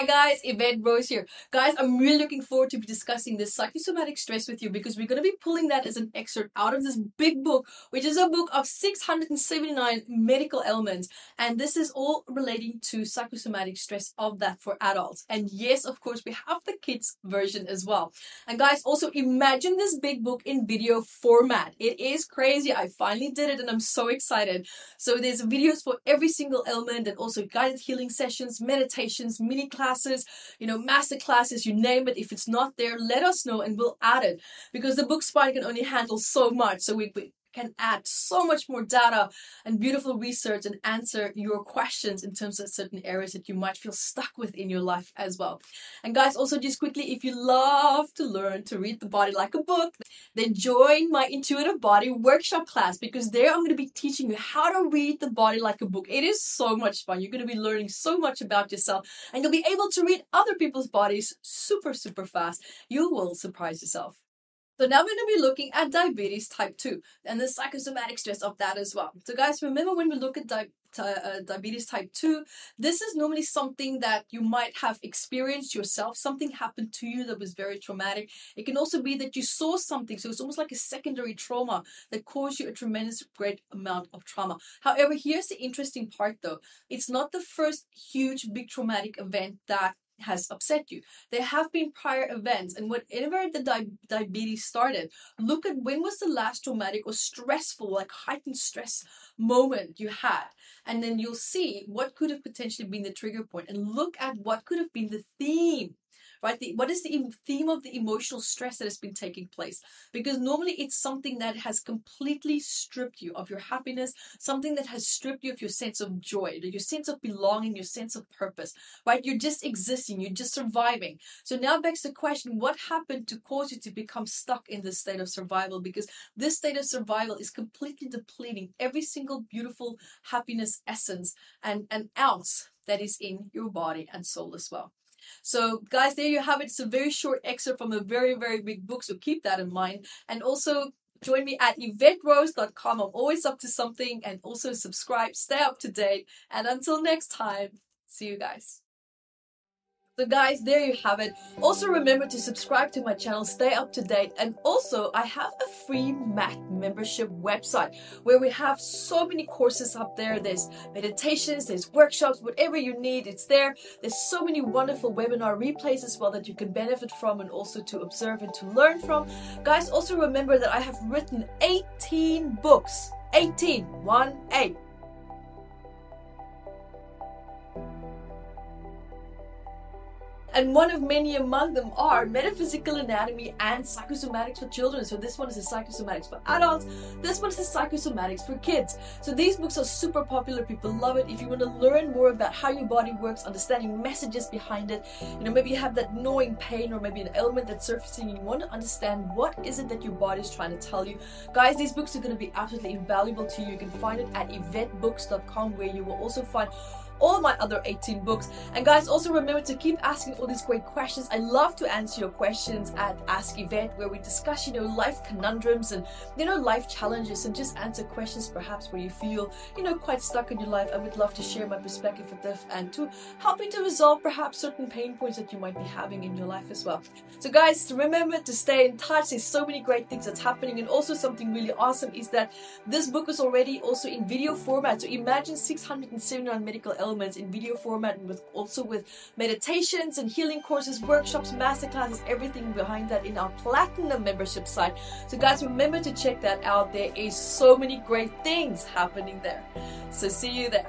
Hi guys, Evette Rose here. Guys, I'm really looking forward to be discussing this psychosomatic stress with you because we're going to be pulling that as an excerpt out of this big book, which is a book of 679 medical elements. And this is all relating to psychosomatic stress of that for adults. And yes, of course, we have the kids version as well. And guys, also imagine this big book in video format. It is crazy. I finally did it and I'm so excited. So there's videos for every single element and also guided healing sessions, meditations, mini classes, you know, master classes, you name it. If it's not there, let us know and we'll add it because the book spine can only handle so much. So we, we can add so much more data and beautiful research and answer your questions in terms of certain areas that you might feel stuck with in your life as well. And guys, also just quickly, if you love to learn to read the body like a book, then join my intuitive body workshop class because there I'm going to be teaching you how to read the body like a book. It is so much fun. You're going to be learning so much about yourself and you'll be able to read other people's bodies super, super fast. You will surprise yourself. So now we're going to be looking at diabetes type 2 and the psychosomatic stress of that as well. So guys, remember when we look at di- uh, diabetes type 2, this is normally something that you might have experienced yourself. Something happened to you that was very traumatic. It can also be that you saw something. So it's almost like a secondary trauma that caused you a tremendous great amount of trauma. However, here's the interesting part though. It's not the first huge big traumatic event that has upset you. There have been prior events, and whenever the di- diabetes started, look at when was the last traumatic or stressful, like heightened stress moment you had, and then you'll see what could have potentially been the trigger point, and look at what could have been the theme right? The, what is the theme of the emotional stress that has been taking place? Because normally it's something that has completely stripped you of your happiness, something that has stripped you of your sense of joy, your sense of belonging, your sense of purpose, right? You're just existing, you're just surviving. So now begs the question what happened to cause you to become stuck in this state of survival? Because this state of survival is completely depleting every single beautiful happiness essence and an ounce that is in your body and soul as well. So, guys, there you have it. It's a very short excerpt from a very, very big book. So, keep that in mind. And also, join me at EvetteRose.com. I'm always up to something. And also, subscribe, stay up to date. And until next time, see you guys. So guys, there you have it. Also remember to subscribe to my channel, stay up to date. And also I have a free MAT membership website where we have so many courses up there. There's meditations, there's workshops, whatever you need, it's there. There's so many wonderful webinar replays as well that you can benefit from and also to observe and to learn from. Guys, also remember that I have written 18 books. 18, 1 8 and one of many among them are metaphysical anatomy and psychosomatics for children. So this one is the psychosomatics for adults. This one is the psychosomatics for kids. So these books are super popular. People love it. If you want to learn more about how your body works, understanding messages behind it, you know, maybe you have that gnawing pain or maybe an ailment that's surfacing you want to understand what is it that your body is trying to tell you. Guys, these books are going to be absolutely invaluable to you. You can find it at eventbooks.com where you will also find all my other 18 books. And guys, also remember to keep asking all these great questions. I love to answer your questions at Ask Evette, where we discuss, you know, life conundrums and, you know, life challenges and just answer questions perhaps where you feel, you know, quite stuck in your life. I would love to share my perspective with this and to help you to resolve perhaps certain pain points that you might be having in your life as well. So guys, remember to stay in touch. There's so many great things that's happening. And also something really awesome is that this book is already also in video format. So imagine 679 medical elements in video format and with also with meditations and healing courses, workshops, masterclasses, everything behind that in our platinum membership site. So guys, remember to check that out. There is so many great things happening there. So see you there.